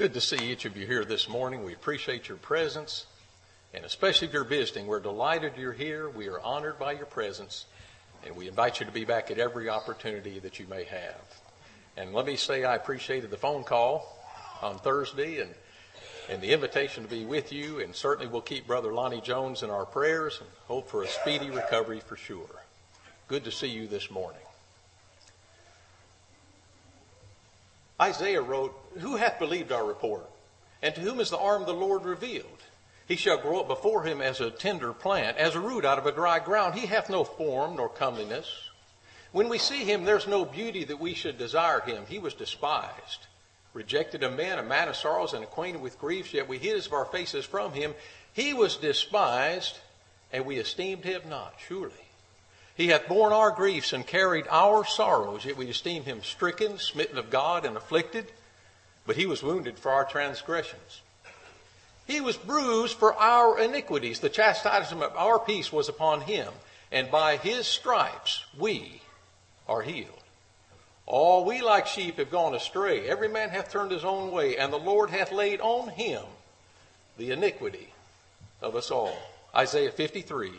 Good to see each of you here this morning. We appreciate your presence, and especially if you're visiting, we're delighted you're here. We are honored by your presence, and we invite you to be back at every opportunity that you may have. And let me say I appreciated the phone call on Thursday and, and the invitation to be with you, and certainly we'll keep Brother Lonnie Jones in our prayers and hope for a speedy recovery for sure. Good to see you this morning. Isaiah wrote, Who hath believed our report? And to whom is the arm of the Lord revealed? He shall grow up before him as a tender plant, as a root out of a dry ground. He hath no form nor comeliness. When we see him, there's no beauty that we should desire him. He was despised, rejected of men, a man of sorrows, and acquainted with griefs, yet we hid our faces from him. He was despised, and we esteemed him not, surely. He hath borne our griefs and carried our sorrows, yet we esteem him stricken, smitten of God, and afflicted. But he was wounded for our transgressions. He was bruised for our iniquities. The chastisement of our peace was upon him, and by his stripes we are healed. All we like sheep have gone astray. Every man hath turned his own way, and the Lord hath laid on him the iniquity of us all. Isaiah 53,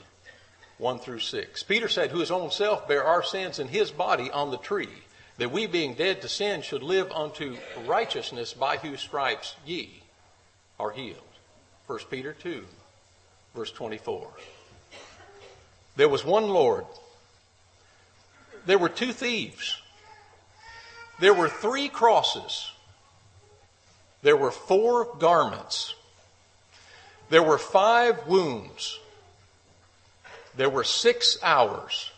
1 through 6. Peter said, Who his own self bare our sins in his body on the tree, that we being dead to sin should live unto righteousness, by whose stripes ye are healed. 1 Peter 2, verse 24. There was one Lord. There were two thieves. There were three crosses. There were four garments. There were five wounds. There were six hours,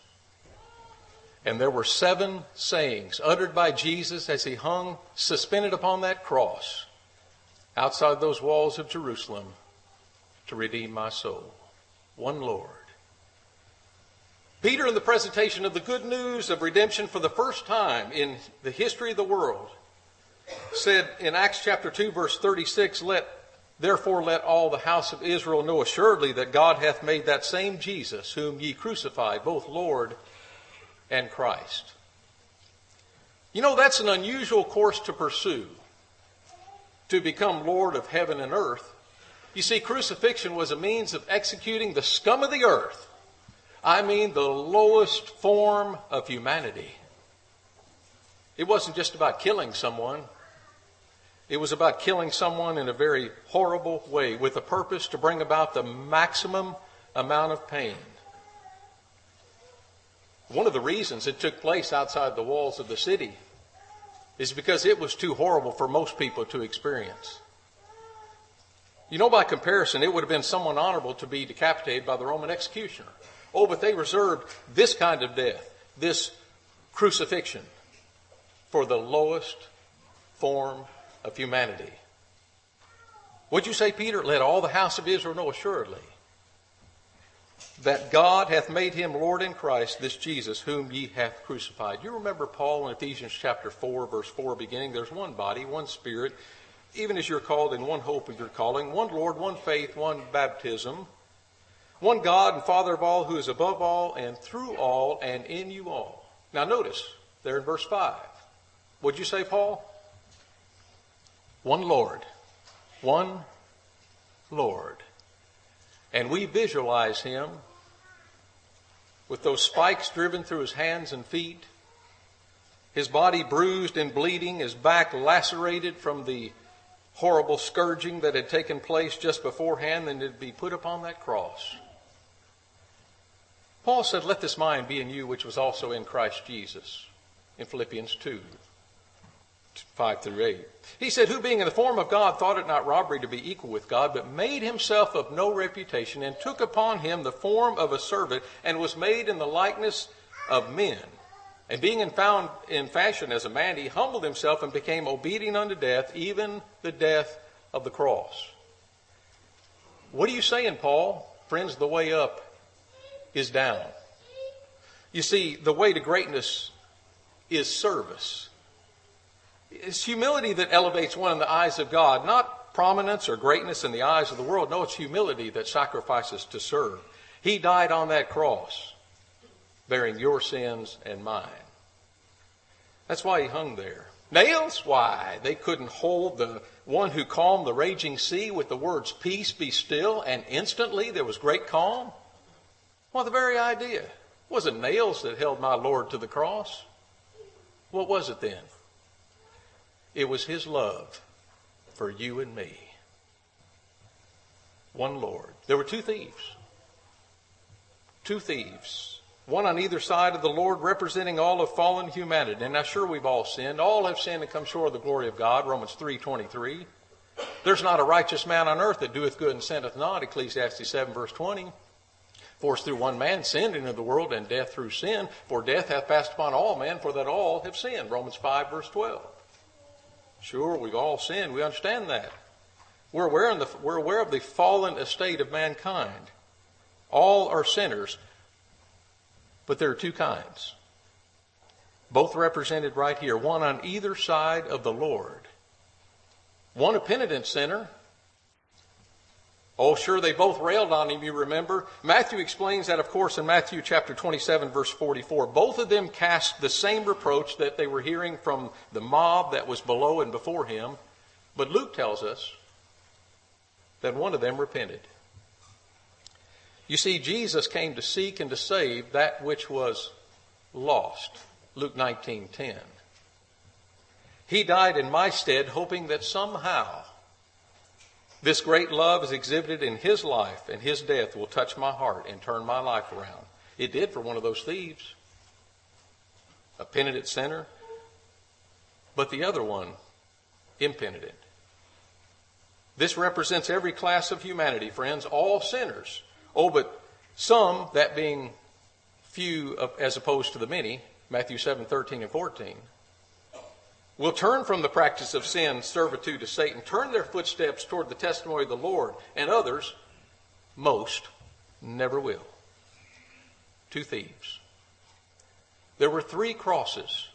and there were seven sayings uttered by Jesus as he hung suspended upon that cross outside those walls of Jerusalem to redeem my soul. One Lord. Peter, in the presentation of the good news of redemption for the first time in the history of the world, said in Acts chapter 2, verse 36, Let Therefore, let all the house of Israel know assuredly that God hath made that same Jesus, whom ye crucified, both Lord and Christ. You know, that's an unusual course to pursue, to become Lord of heaven and earth. You see, crucifixion was a means of executing the scum of the earth. I mean, the lowest form of humanity. It wasn't just about killing someone. It was about killing someone in a very horrible way with a purpose to bring about the maximum amount of pain. One of the reasons it took place outside the walls of the city is because it was too horrible for most people to experience. You know, by comparison, it would have been someone honorable to be decapitated by the Roman executioner. Oh, but they reserved this kind of death, this crucifixion, for the lowest form of humanity. Would you say, Peter? Let all the house of Israel know assuredly that God hath made him Lord in Christ, this Jesus, whom ye hath crucified. You remember Paul in Ephesians chapter 4, verse 4 beginning, there's one body, one spirit, even as you're called in one hope of your calling, one Lord, one faith, one baptism, one God and Father of all, who is above all and through all and in you all. Now notice, there in verse 5. Would you say, Paul? One Lord. One Lord. And we visualize him with those spikes driven through his hands and feet, his body bruised and bleeding, his back lacerated from the horrible scourging that had taken place just beforehand, and to be put upon that cross. Paul said, Let this mind be in you, which was also in Christ Jesus, in Philippians 2. 5 through 8. He said, Who being in the form of God thought it not robbery to be equal with God, but made himself of no reputation, and took upon him the form of a servant, and was made in the likeness of men. And being in found in fashion as a man, he humbled himself and became obedient unto death, even the death of the cross. What are you saying, Paul? Friends, the way up is down. You see, the way to greatness is service. It's humility that elevates one in the eyes of God, not prominence or greatness in the eyes of the world. No, it's humility that sacrifices to serve. He died on that cross, bearing your sins and mine. That's why he hung there. Nails? Why, they couldn't hold the one who calmed the raging sea with the words, Peace be still, and instantly there was great calm. Well, the very idea. It wasn't nails that held my Lord to the cross. What was it then? It was his love for you and me. One Lord. There were two thieves. Two thieves. One on either side of the Lord representing all of fallen humanity. And now sure we've all sinned. All have sinned and come short of the glory of God. Romans 3.23. There's not a righteous man on earth that doeth good and sinneth not. Ecclesiastes 7 verse 20. For through one man sin into the world, and death through sin. For death hath passed upon all men, for that all have sinned. Romans 5, verse 12. Sure, we've all sinned. We understand that. We're aware, the, we're aware of the fallen estate of mankind. All are sinners, but there are two kinds. Both represented right here, one on either side of the Lord. One a penitent sinner, Oh, sure, they both railed on him, you remember. Matthew explains that, of course, in Matthew chapter 27, verse 44. Both of them cast the same reproach that they were hearing from the mob that was below and before him. But Luke tells us that one of them repented. You see, Jesus came to seek and to save that which was lost. Luke 19:10. He died in my stead, hoping that somehow this great love is exhibited in his life, and his death will touch my heart and turn my life around. It did for one of those thieves, a penitent sinner, but the other one, impenitent. This represents every class of humanity, friends, all sinners. Oh, but some, that being few as opposed to the many, Matthew 7, 13 and 14, will turn from the practice of sin, servitude to Satan, turn their footsteps toward the testimony of the Lord, and others, most, never will. Two thieves. There were three crosses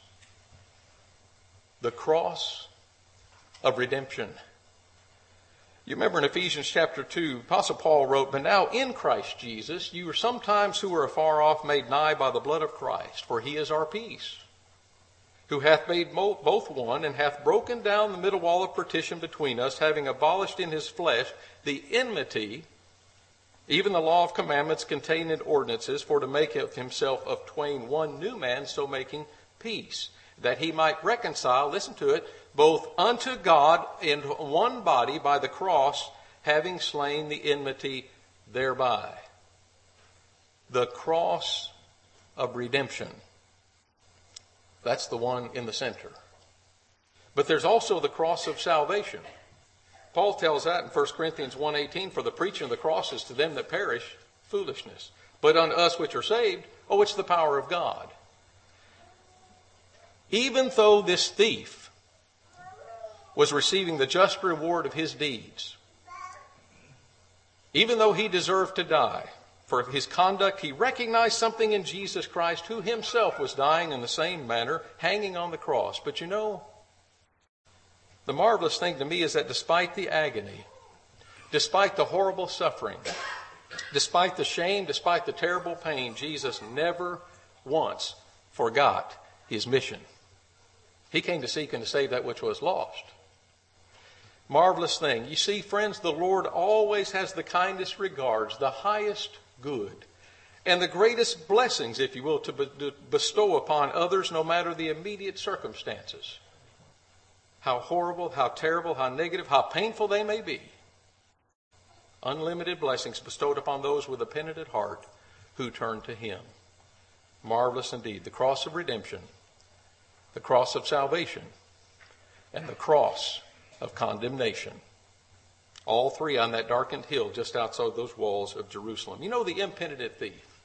the cross of redemption. You remember in Ephesians chapter 2, Apostle Paul wrote, But now in Christ Jesus, you are sometimes who are afar off made nigh by the blood of Christ, for he is our peace who hath made both one, and hath broken down the middle wall of partition between us, having abolished in his flesh the enmity, even the law of commandments contained in ordinances, for to make of himself of twain one new man, so making peace, that he might reconcile, listen to it, both unto God in one body by the cross, having slain the enmity thereby. The cross of redemption. That's the one in the center. But there's also the cross of salvation. Paul tells that in 1 Corinthians 1:18 for the preaching of the cross is to them that perish foolishness, but unto us which are saved, oh it's the power of God. Even though this thief was receiving the just reward of his deeds, even though he deserved to die, for his conduct, he recognized something in Jesus Christ, who himself was dying in the same manner, hanging on the cross. But you know, the marvelous thing to me is that despite the agony, despite the horrible suffering, despite the shame, despite the terrible pain, Jesus never once forgot his mission. He came to seek and to save that which was lost. Marvelous thing. You see, friends, the Lord always has the kindest regards, the highest good. And the greatest blessings, if you will, to bestow upon others, no matter the immediate circumstances. How horrible, how terrible, how negative, how painful they may be. Unlimited blessings bestowed upon those with a penitent heart who turn to Him. Marvelous indeed. The cross of redemption, the cross of salvation, and the cross of condemnation. All three on that darkened hill just outside those walls of Jerusalem. You know, the impenitent thief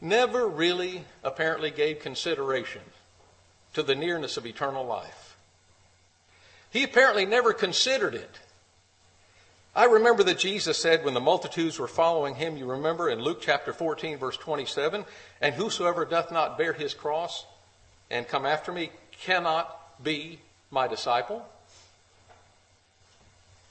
never really apparently gave consideration to the nearness of eternal life. He apparently never considered it. I remember that Jesus said when the multitudes were following him, you remember in Luke chapter 14, verse 27, and whosoever doth not bear his cross and come after me cannot be my disciple.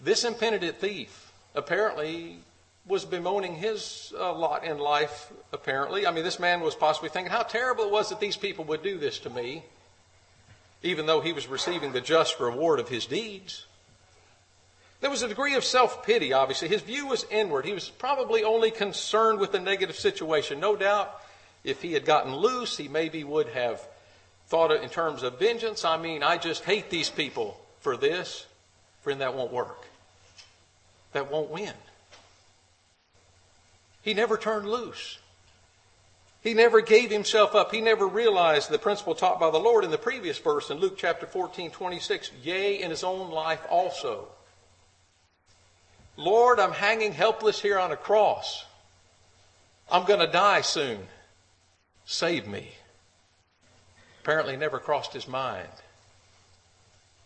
This impenitent thief apparently was bemoaning his uh, lot in life, apparently. I mean, this man was possibly thinking how terrible it was that these people would do this to me. even though he was receiving the just reward of his deeds. There was a degree of self pity, obviously. His view was inward. He was probably only concerned with the negative situation. No doubt, if he had gotten loose, he maybe would have thought in terms of vengeance. I mean, I just hate these people for this. Friend, that won't work. That won't win. He never turned loose. He never gave himself up. He never realized the principle taught by the Lord in the previous verse in Luke chapter 14, 26. Yea, in his own life also. Lord, I'm hanging helpless here on a cross. I'm going to die soon. Save me. Apparently never crossed his mind.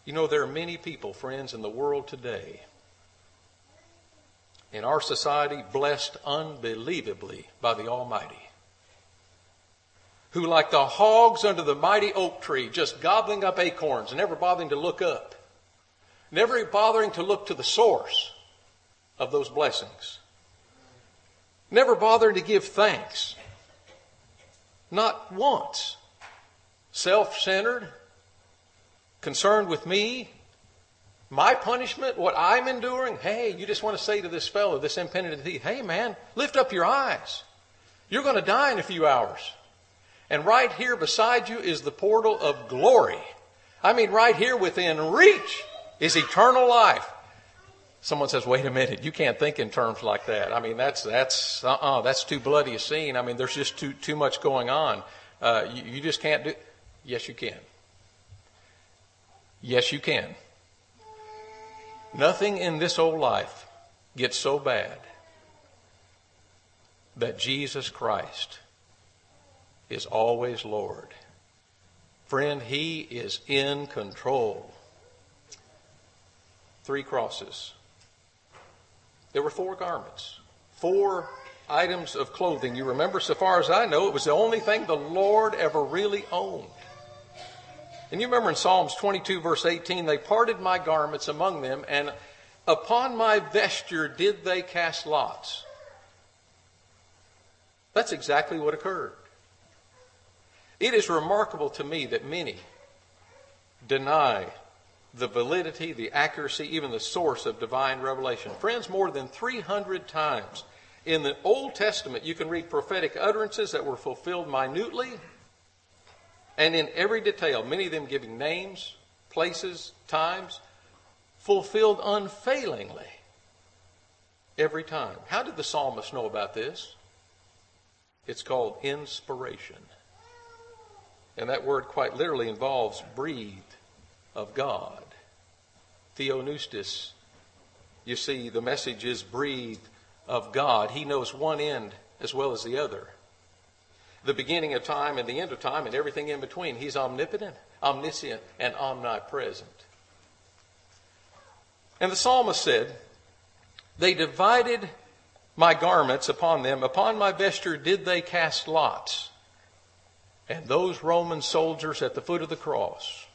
You know, there are many people, friends, in the world today, in our society, blessed unbelievably by the Almighty who, like the hogs under the mighty oak tree, just gobbling up acorns, never bothering to look up, never bothering to look to the source of those blessings, never bothering to give thanks, not once, self centered, concerned with me, my punishment, what I'm enduring. Hey, you just want to say to this fellow, this impenitent thief, hey man, lift up your eyes. You're going to die in a few hours. And right here beside you is the portal of glory. I mean, right here within reach is eternal life. Someone says, wait a minute, you can't think in terms like that. I mean, that's, that's, uh-uh, that's too bloody a scene. I mean, there's just too, too much going on. Uh, you, you just can't do, yes, you can. Yes, you can. Nothing in this old life gets so bad that Jesus Christ is always Lord. Friend, He is in control. Three crosses. There were four garments, four items of clothing. You remember, so far as I know, it was the only thing the Lord ever really owned. And you remember in Psalms 22, verse 18, they parted my garments among them, and upon my vesture did they cast lots. That's exactly what occurred. It is remarkable to me that many deny the validity, the accuracy, even the source of divine revelation. Friends, more than 300 times in the Old Testament, you can read prophetic utterances that were fulfilled minutely and in every detail, many of them giving names, places, times, fulfilled unfailingly every time. How did the psalmist know about this? It's called inspiration. And that word quite literally involves breathed of God. Theopneustos. You see, the message is breathed of God. He knows one end as well as the other. The beginning of time and the end of time and everything in between. He's omnipotent, omniscient, and omnipresent. And the psalmist said, They divided my garments upon them. Upon my vesture did they cast lots. And those Roman soldiers at the foot of the cross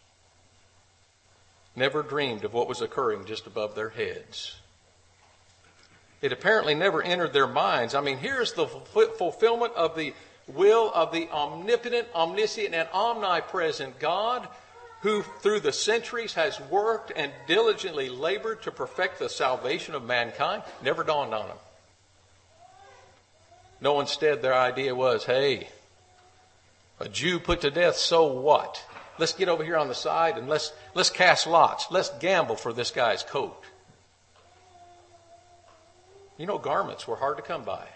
never dreamed of what was occurring just above their heads. It apparently never entered their minds. I mean, here's the fulfillment of the will of the omnipotent, omniscient, and omnipresent God who through the centuries has worked and diligently labored to perfect the salvation of mankind. Never dawned on them. No, instead, their idea was, hey, a Jew put to death, so what? Let's get over here on the side and let's, let's cast lots. Let's gamble for this guy's coat. You know, garments were hard to come by.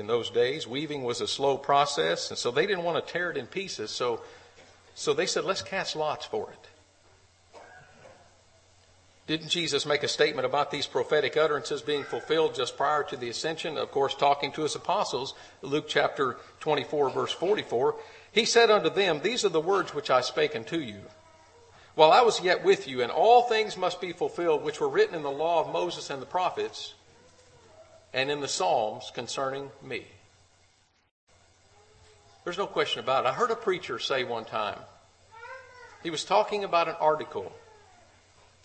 In those days, weaving was a slow process, and so they didn't want to tear it in pieces, so, so they said, let's cast lots for it. Didn't Jesus make a statement about these prophetic utterances being fulfilled just prior to the ascension? Of course, talking to his apostles, Luke chapter 24, verse 44. He said unto them, These are the words which I spake unto you. While I was yet with you, and all things must be fulfilled which were written in the law of Moses and the prophets, and in the Psalms concerning me. There's no question about it. I heard a preacher say one time, he was talking about an article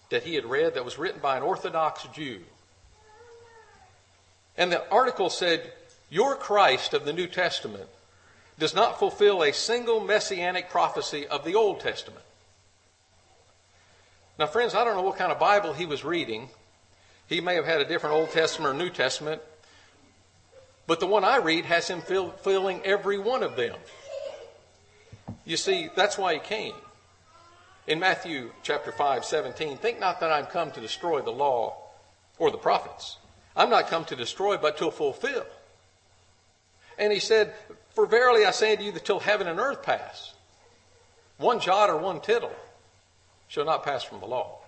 that he had read that was written by an Orthodox Jew. And the article said, Your Christ of the New Testament does not fulfill a single messianic prophecy of the Old Testament. Now, friends, I don't know what kind of Bible he was reading. He may have had a different Old Testament or New Testament, but the one I read has him fulfilling every one of them. You see, that's why he came. In Matthew chapter 5, 17, think not that I'm come to destroy the law or the prophets. I'm not come to destroy, but to fulfill. And he said, For verily I say unto you that till heaven and earth pass, one jot or one tittle shall not pass from the law.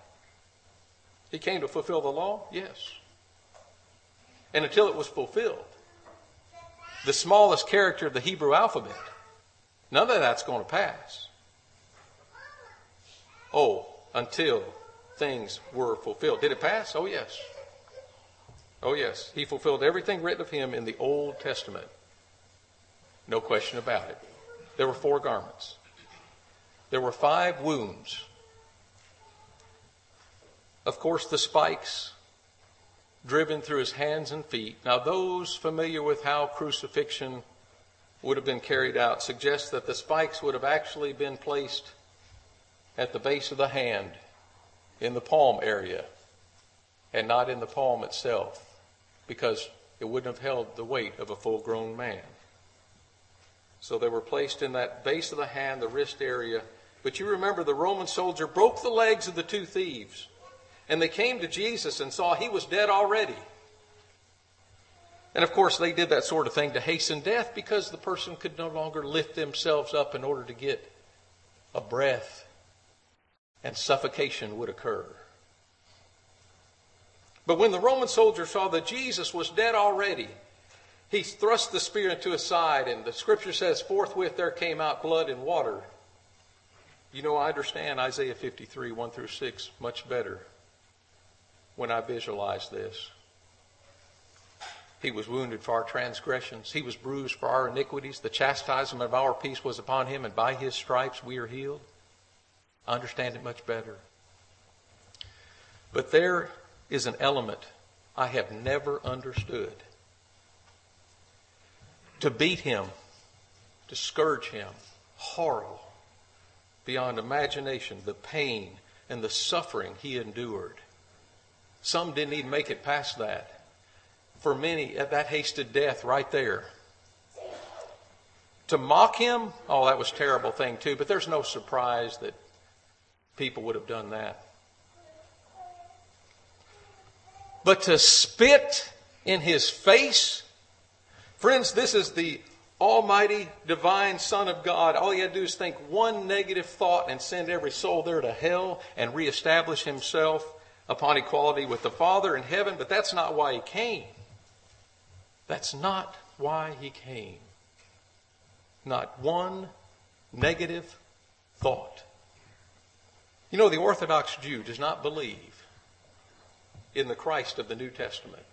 He came to fulfill the law? Yes. And until it was fulfilled, the smallest character of the Hebrew alphabet, none of that's going to pass. Oh, until things were fulfilled. Did it pass? Oh, yes. Oh, yes. He fulfilled everything written of him in the Old Testament. No question about it. There were four garments. There were five wounds. Of course, the spikes driven through his hands and feet. Now, those familiar with how crucifixion would have been carried out suggest that the spikes would have actually been placed at the base of the hand in the palm area and not in the palm itself because it wouldn't have held the weight of a full grown man. So they were placed in that base of the hand, the wrist area. But you remember the Roman soldier broke the legs of the two thieves. And they came to Jesus and saw he was dead already. And of course, they did that sort of thing to hasten death because the person could no longer lift themselves up in order to get a breath, and suffocation would occur. But when the Roman soldier saw that Jesus was dead already, he thrust the spear into his side, and the scripture says, forthwith there came out blood and water. You know, I understand Isaiah 53, 1 through 6, much better when I visualize this. He was wounded for our transgressions. He was bruised for our iniquities. The chastisement of our peace was upon him, and by his stripes we are healed. I understand it much better. But there is an element I have never understood. To beat him, to scourge him, horrible, beyond imagination, the pain and the suffering he endured. Some didn't even make it past that. For many, that hasted death right there. To mock him, oh, that was a terrible thing too, but there's no surprise that people would have done that. But to spit in his face, friends, this is the Almighty, divine Son of God. All he had to do is think one negative thought and send every soul there to hell and reestablish himself upon equality with the Father in heaven, but that's not why he came. That's not why he came. Not one negative thought. You know, the Orthodox Jew does not believe in the Christ of the New Testament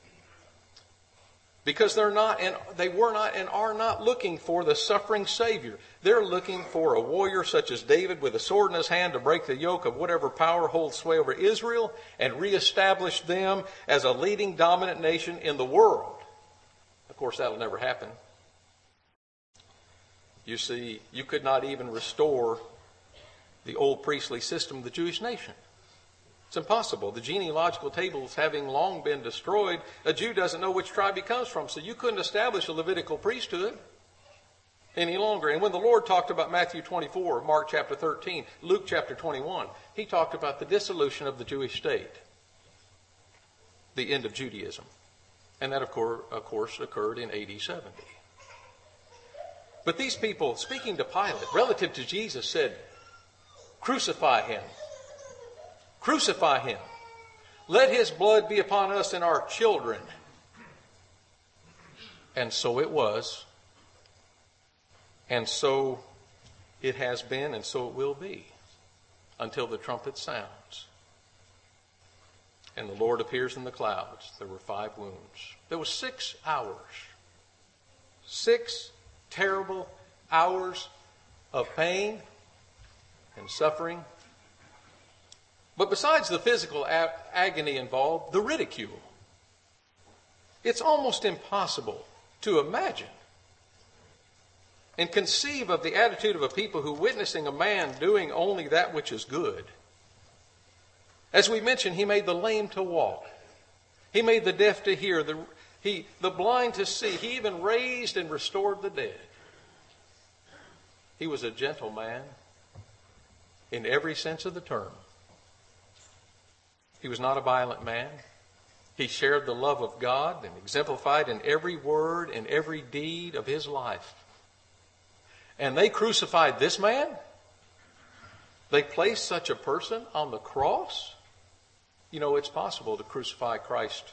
because they're not and they were not and are not looking for the suffering savior. They're looking for a warrior such as david with a sword in his hand to break the yoke of whatever power holds sway over israel and reestablish them as a leading dominant nation in the world. Of course that'll never happen. You see you could not even restore the old priestly system of the jewish nation it's impossible. The genealogical tables having long been destroyed, a Jew doesn't know which tribe he comes from, so you couldn't establish a Levitical priesthood any longer. And when the Lord talked about Matthew 24, Mark chapter 13, Luke chapter 21, he talked about the dissolution of the Jewish state, the end of Judaism. And that, of course, of course occurred in AD 70. But these people, speaking to Pilate, relative to Jesus, said, Crucify him. Crucify him. Let his blood be upon us and our children. And so it was. And so it has been, and so it will be until the trumpet sounds. And the Lord appears in the clouds. There were five wounds. There was six hours. Six terrible hours of pain and suffering but besides the physical agony involved, the ridicule. It's almost impossible to imagine And conceive of the attitude of a people who, witnessing a man doing only that which is good, as we mentioned, he made the lame to walk. He made the deaf to hear, the, he, the blind to see. He even raised and restored the dead. He was a gentle man in every sense of the term. He was not a violent man. He shared the love of God and exemplified in every word and every deed of his life. And they crucified this man? They placed such a person on the cross? You know, it's possible to crucify Christ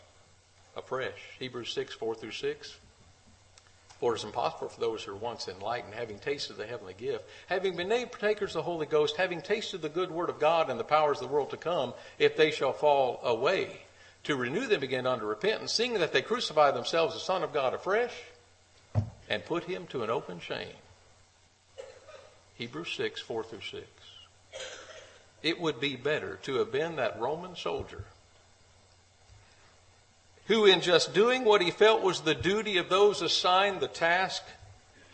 afresh. Hebrews 6, 4 through 6. For it is impossible for those who are once enlightened, having tasted the heavenly gift, having been made partakers of the Holy Ghost, having tasted the good word of God and the powers of the world to come, if they shall fall away, to renew them again unto repentance, seeing that they crucify themselves the Son of God afresh, and put him to an open shame. Hebrews 6, 4 through 6. It would be better to have been that Roman soldier who, in just doing what he felt was the duty of those assigned the task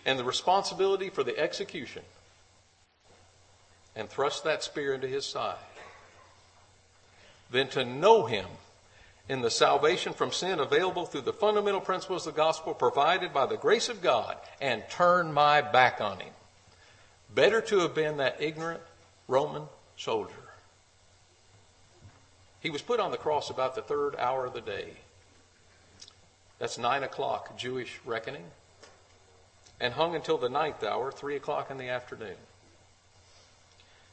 and the responsibility for the execution, and thrust that spear into his side, than to know him in the salvation from sin available through the fundamental principles of the gospel provided by the grace of God and turn my back on him. Better to have been that ignorant Roman soldier. He was put on the cross about the third hour of the day. That's nine o'clock Jewish reckoning. And hung until the ninth hour, three o'clock in the afternoon.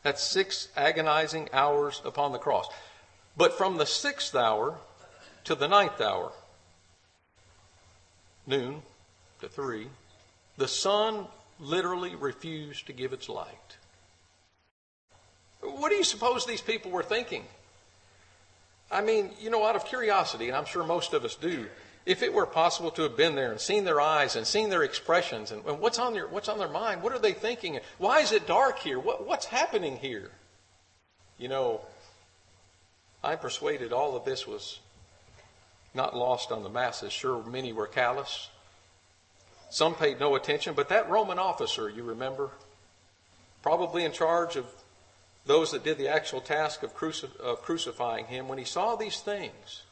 That's six agonizing hours upon the cross. But from the sixth hour to the ninth hour, noon to three, the sun literally refused to give its light. What do you suppose these people were thinking? I mean, you know, out of curiosity, and I'm sure most of us do, if it were possible to have been there and seen their eyes and seen their expressions and, and what's on their what's on their mind, what are they thinking? Why is it dark here? What, what's happening here? You know, I'm persuaded all of this was not lost on the masses. Sure, many were callous. Some paid no attention, but that Roman officer, you remember, probably in charge of those that did the actual task of, crucif- of crucifying him, when he saw these things,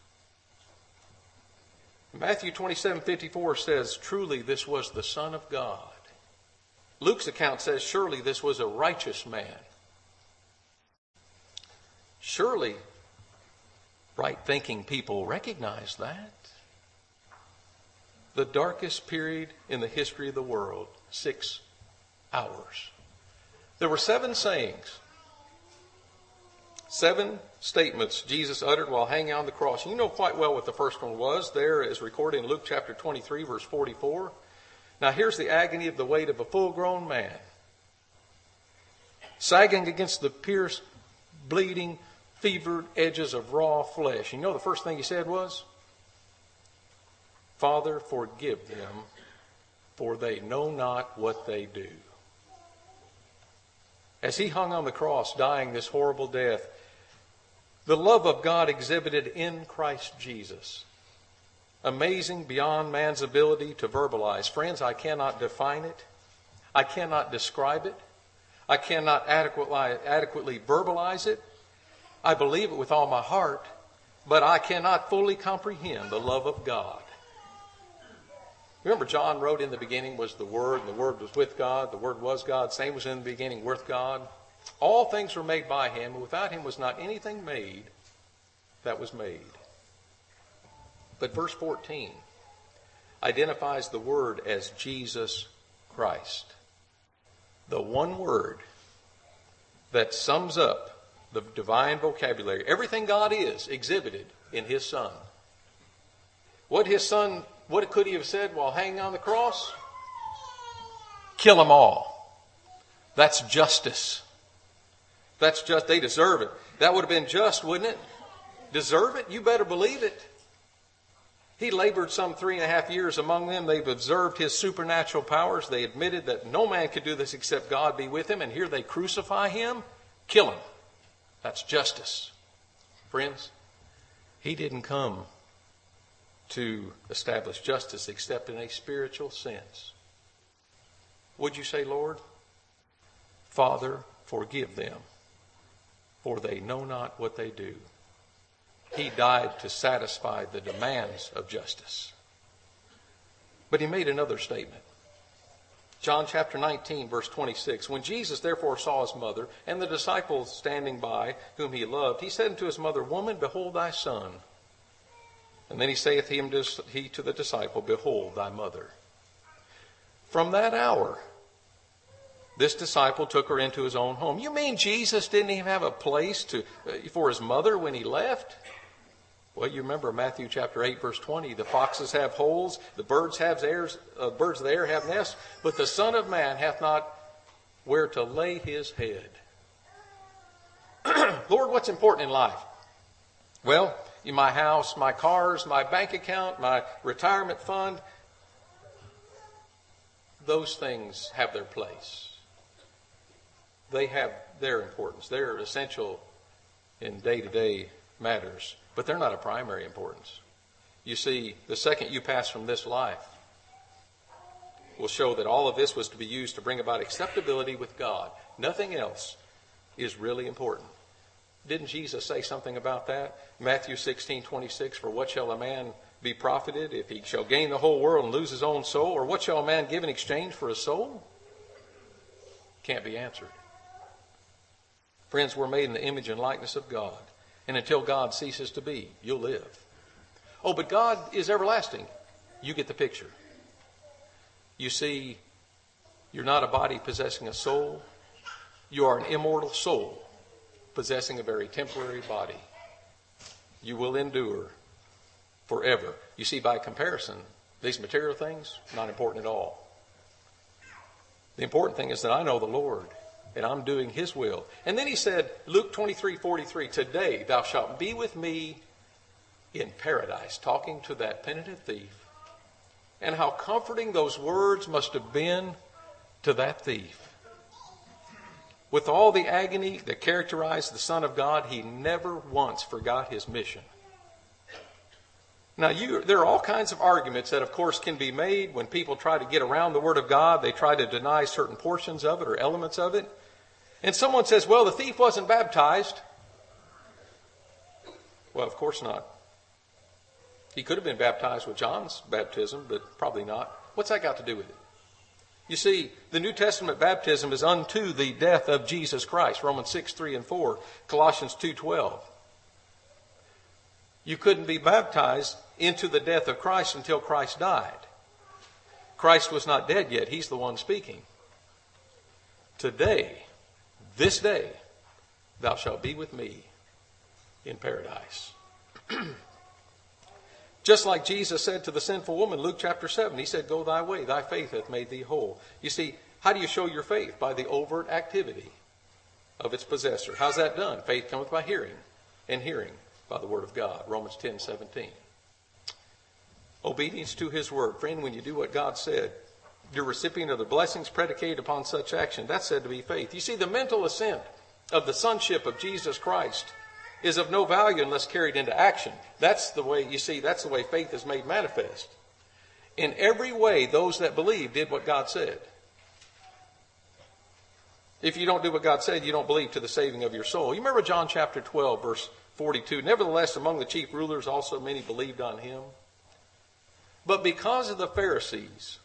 Matthew 27 54 says, Truly this was the Son of God. Luke's account says, Surely this was a righteous man. Surely right thinking people recognize that. The darkest period in the history of the world, six hours. There were seven sayings Seven statements Jesus uttered while hanging on the cross. You know quite well what the first one was. There is recorded in Luke chapter 23, verse 44. Now here's the agony of the weight of a full grown man, sagging against the pierced, bleeding, fevered edges of raw flesh. You know the first thing he said was, Father, forgive them, for they know not what they do. As he hung on the cross, dying this horrible death, the love of God exhibited in Christ Jesus. Amazing beyond man's ability to verbalize. Friends, I cannot define it. I cannot describe it. I cannot adequately, adequately verbalize it. I believe it with all my heart, but I cannot fully comprehend the love of God. Remember, John wrote in the beginning was the Word, and the Word was with God, the Word was God, same was in the beginning with God. All things were made by him, and without him was not anything made that was made. But verse 14 identifies the word as Jesus Christ. The one word that sums up the divine vocabulary. Everything God is exhibited in his Son. What his Son, what could he have said while hanging on the cross? Kill them all. That's justice. That's just, they deserve it. That would have been just, wouldn't it? Deserve it? You better believe it. He labored some three and a half years among them. They've observed his supernatural powers. They admitted that no man could do this except God be with him. And here they crucify him, kill him. That's justice. Friends, he didn't come to establish justice except in a spiritual sense. Would you say, Lord? Father, forgive them, for they know not what they do. He died to satisfy the demands of justice. But he made another statement. John chapter 19, verse 26. When Jesus therefore saw his mother and the disciples standing by, whom he loved, he said unto his mother, Woman, behold thy son. And then he saith he to the disciple, Behold thy mother. From that hour, this disciple took her into his own home. You mean Jesus didn't even have a place to, uh, for his mother when he left? Well, you remember Matthew chapter 8, verse 20. The foxes have holes, the birds have airs, uh, birds of the air have nests, but the Son of Man hath not where to lay his head. Lord, what's important in life? Well, in my house, my cars, my bank account, my retirement fund, those things have their place. They have their importance. They're essential in day to day matters but they're not of primary importance. You see, the second you pass from this life will show that all of this was to be used to bring about acceptability with God. Nothing else is really important. Didn't Jesus say something about that? Matthew 16, 26, for what shall a man be profited if he shall gain the whole world and lose his own soul? Or what shall a man give in exchange for his soul? Can't be answered. Friends, we're made in the image and likeness of God. And until God ceases to be, you'll live. Oh, but God is everlasting. You get the picture. You see, you're not a body possessing a soul. You are an immortal soul possessing a very temporary body. You will endure forever. You see, by comparison, these material things, not important at all. The important thing is that I know the Lord and I'm doing his will. And then he said, Luke 23 43, today thou shalt be with me in paradise, talking to that penitent thief. And how comforting those words must have been to that thief. With all the agony that characterized the Son of God, he never once forgot his mission. Now, you, there are all kinds of arguments that, of course, can be made when people try to get around the Word of God. They try to deny certain portions of it or elements of it. And someone says, well, the thief wasn't baptized. Well, of course not. He could have been baptized with John's baptism, but probably not. What's that got to do with it? You see, the New Testament baptism is unto the death of Jesus Christ. Romans 6, 3 and 4. Colossians 2, 12. You couldn't be baptized into the death of Christ until Christ died. Christ was not dead yet. He's the one speaking. Today, this day thou shalt be with me in paradise. Just like Jesus said to the sinful woman, Luke chapter 7, he said, Go thy way, thy faith hath made thee whole. You see, how do you show your faith? By the overt activity of its possessor. How's that done? Faith cometh by hearing, and hearing by the word of God. Romans 10 17. Obedience to his word. Friend, when you do what God said, you're recipient of the blessings predicated upon such action. That's said to be faith. You see, the mental assent of the sonship of Jesus Christ is of no value unless carried into action. That's the way, you see, that's the way faith is made manifest. In every way, those that believe did what God said. If you don't do what God said, you don't believe to the saving of your soul. You remember John chapter 12, verse 42. Nevertheless, among the chief rulers also many believed on him. But because of the Pharisees,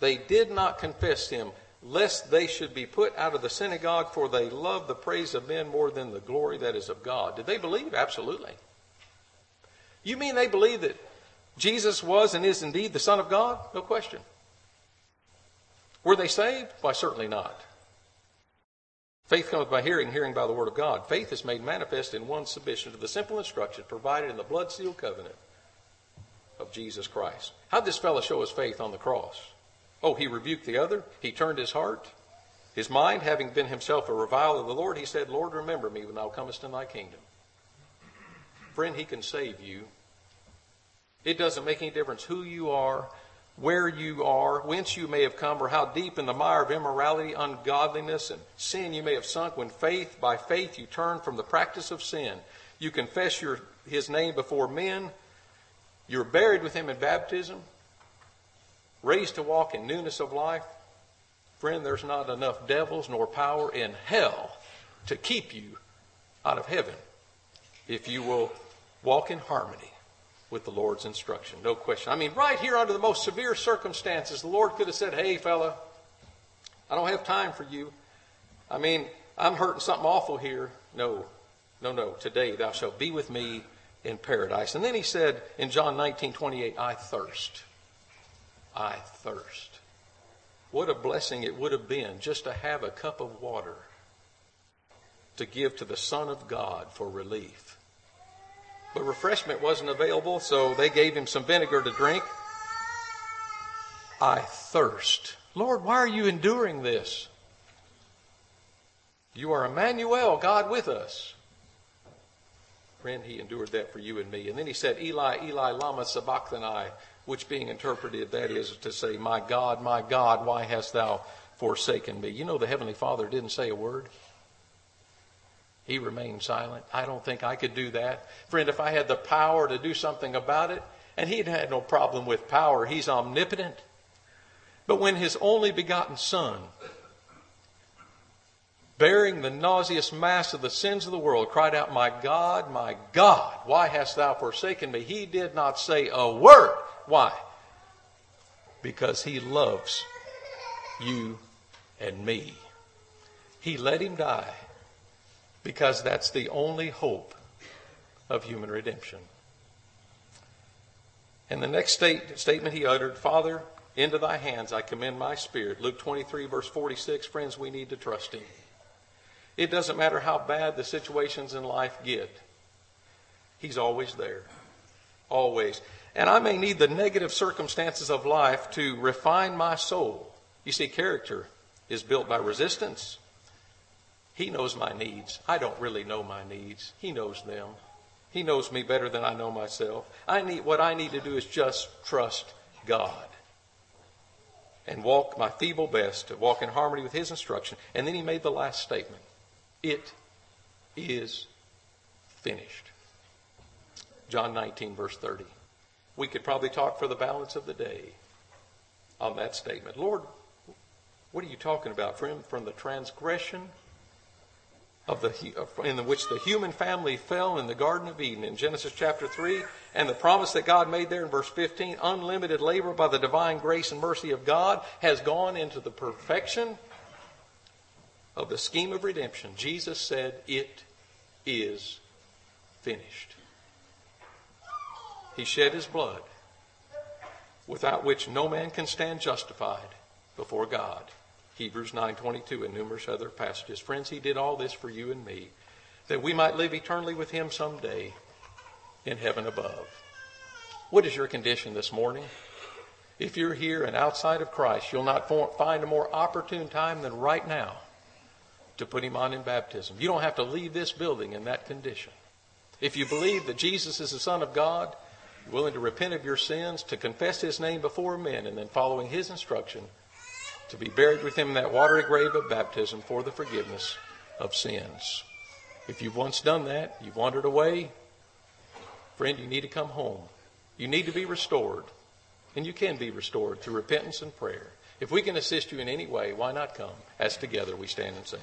they did not confess him, lest they should be put out of the synagogue, for they love the praise of men more than the glory that is of God. Did they believe? Absolutely. You mean they believe that Jesus was and is indeed the Son of God? No question. Were they saved? Why, certainly not. Faith comes by hearing, hearing by the Word of God. Faith is made manifest in one's submission to the simple instruction provided in the blood sealed covenant of Jesus Christ. How did this fellow show his faith on the cross? Oh, he rebuked the other. He turned his heart. His mind, having been himself a reviler of the Lord, he said, Lord, remember me when thou comest in thy kingdom. Friend, he can save you. It doesn't make any difference who you are, where you are, whence you may have come, or how deep in the mire of immorality, ungodliness, and sin you may have sunk. When faith, by faith, you turn from the practice of sin, you confess your, his name before men, you're buried with him in baptism, raised to walk in newness of life, friend, there's not enough devils nor power in hell to keep you out of heaven if you will walk in harmony with the Lord's instruction. No question. I mean, right here under the most severe circumstances, the Lord could have said, Hey, fella, I don't have time for you. I mean, I'm hurting something awful here. No, no, no. Today thou shalt be with me in paradise. And then he said in John 19, 28, I thirst. I thirst. What a blessing it would have been just to have a cup of water to give to the Son of God for relief. But refreshment wasn't available, so they gave him some vinegar to drink. I thirst. Lord, why are you enduring this? You are Emmanuel, God with us. Friend, he endured that for you and me. And then he said, Eli, Eli, lama sabachthani, which being interpreted, that is to say, My God, my God, why hast thou forsaken me? You know, the Heavenly Father didn't say a word. He remained silent. I don't think I could do that. Friend, if I had the power to do something about it, and he had no problem with power, he's omnipotent. But when his only begotten Son, bearing the nauseous mass of the sins of the world, cried out, My God, my God, why hast thou forsaken me? He did not say a word. Why? Because he loves you and me. He let him die because that's the only hope of human redemption. And the next state, statement he uttered, Father, into thy hands I commend my spirit. Luke 23, verse 46. Friends, we need to trust him. It doesn't matter how bad the situations in life get, he's always there. Always. And I may need the negative circumstances of life to refine my soul. You see, character is built by resistance he knows my needs. I don't really know my needs. He knows them. He knows me better than I know myself. I need what I need to do is just trust God and walk my feeble best to walk in harmony with his instruction. And then he made the last statement. It is finished. John 19 verse 30. We could probably talk for the balance of the day on that statement. Lord, what are you talking about? From, from the transgression of the, in which the human family fell in the Garden of Eden in Genesis chapter 3, and the promise that God made there in verse 15, unlimited labor by the divine grace and mercy of God, has gone into the perfection of the scheme of redemption. Jesus said, It is finished. He shed his blood, without which no man can stand justified before God. Hebrews 9:22 and numerous other passages. Friends, he did all this for you and me that we might live eternally with him someday in heaven above. What is your condition this morning? If you're here and outside of Christ, you'll not find a more opportune time than right now to put him on in baptism. You don't have to leave this building in that condition. If you believe that Jesus is the Son of God, you're willing to repent of your sins, to confess his name before men, and then following his instruction, to be buried with him in that watery grave of baptism for the forgiveness of sins. If you've once done that, you've wandered away, friend, you need to come home. You need to be restored. And you can be restored through repentance and prayer. If we can assist you in any way, why not come as together we stand and sing?